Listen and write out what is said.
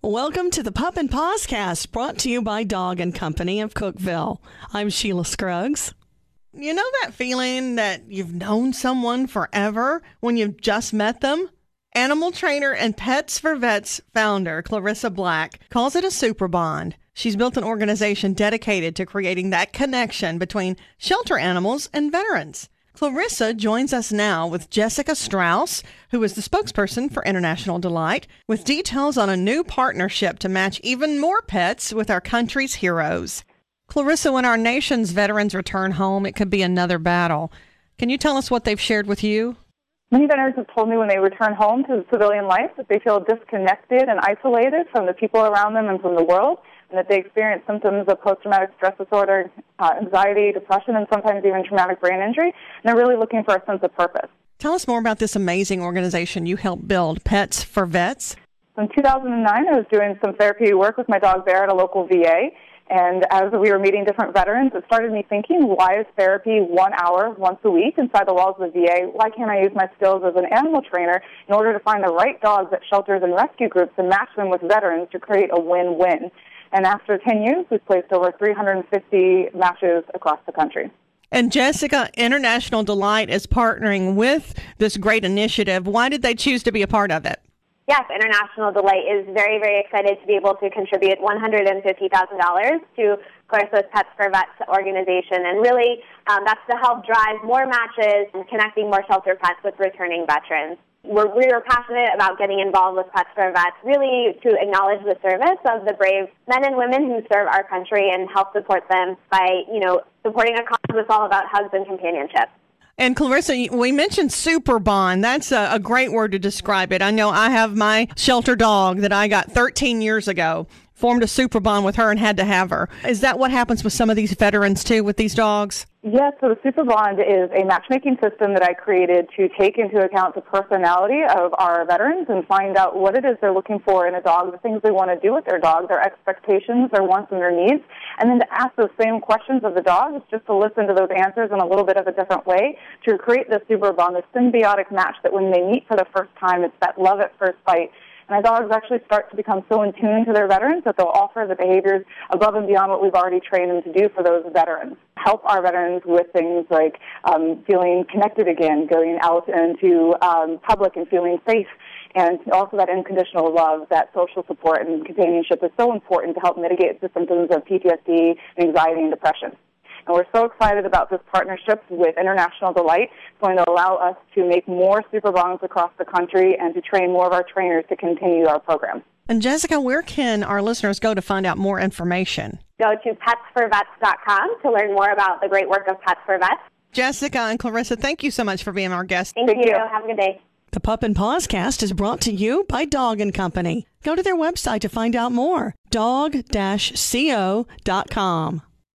Welcome to the Pup and Pawscast, brought to you by Dog and Company of Cookeville. I'm Sheila Scruggs. You know that feeling that you've known someone forever when you've just met them? Animal trainer and Pets for Vets founder Clarissa Black calls it a super bond. She's built an organization dedicated to creating that connection between shelter animals and veterans. Clarissa joins us now with Jessica Strauss, who is the spokesperson for International Delight, with details on a new partnership to match even more pets with our country's heroes. Clarissa, when our nation's veterans return home, it could be another battle. Can you tell us what they've shared with you? Many veterans have told me when they return home to civilian life that they feel disconnected and isolated from the people around them and from the world and that they experience symptoms of post-traumatic stress disorder, uh, anxiety, depression, and sometimes even traumatic brain injury. And they're really looking for a sense of purpose. Tell us more about this amazing organization you helped build, Pets for Vets. In 2009, I was doing some therapy work with my dog Bear at a local VA. And as we were meeting different veterans, it started me thinking, why is therapy one hour once a week inside the walls of the VA? Why can't I use my skills as an animal trainer in order to find the right dogs at shelters and rescue groups and match them with veterans to create a win-win? And after 10 years, we've placed over 350 matches across the country. And Jessica, International Delight is partnering with this great initiative. Why did they choose to be a part of it? Yes, International Delight is very, very excited to be able to contribute $150,000 to Clarissa's Pets for Vets organization. And really, um, that's to help drive more matches and connecting more shelter pets with returning veterans we're, we're passionate about getting involved with Pets for Vets, really to acknowledge the service of the brave men and women who serve our country and help support them by, you know, supporting a cause that's all about hugs and companionship. And Clarissa, we mentioned super bond. That's a, a, great word to describe it. I know I have my shelter dog that I got 13 years ago, formed a super bond with her and had to have her. Is that what happens with some of these veterans too with these dogs? Yes, so the Super Bond is a matchmaking system that I created to take into account the personality of our veterans and find out what it is they're looking for in a dog, the things they want to do with their dog, their expectations, their wants, and their needs, and then to ask those same questions of the dog, it's just to listen to those answers in a little bit of a different way to create the Super Bond, the symbiotic match that when they meet for the first time, it's that love at first sight and our dogs actually start to become so in tune to their veterans that they'll offer the behaviors above and beyond what we've already trained them to do for those veterans. Help our veterans with things like um, feeling connected again, going out into um, public and feeling safe and also that unconditional love, that social support and companionship is so important to help mitigate the symptoms of PTSD, anxiety, and depression. And we're so excited about this partnership with International Delight. It's going to allow us to make more super bonds across the country and to train more of our trainers to continue our program. And Jessica, where can our listeners go to find out more information? Go to petsforvets.com to learn more about the great work of Pets for Vets. Jessica and Clarissa, thank you so much for being our guests. Thank, thank you. you. Have a good day. The Pup and Pawscast is brought to you by Dog and Company. Go to their website to find out more. dog-co.com.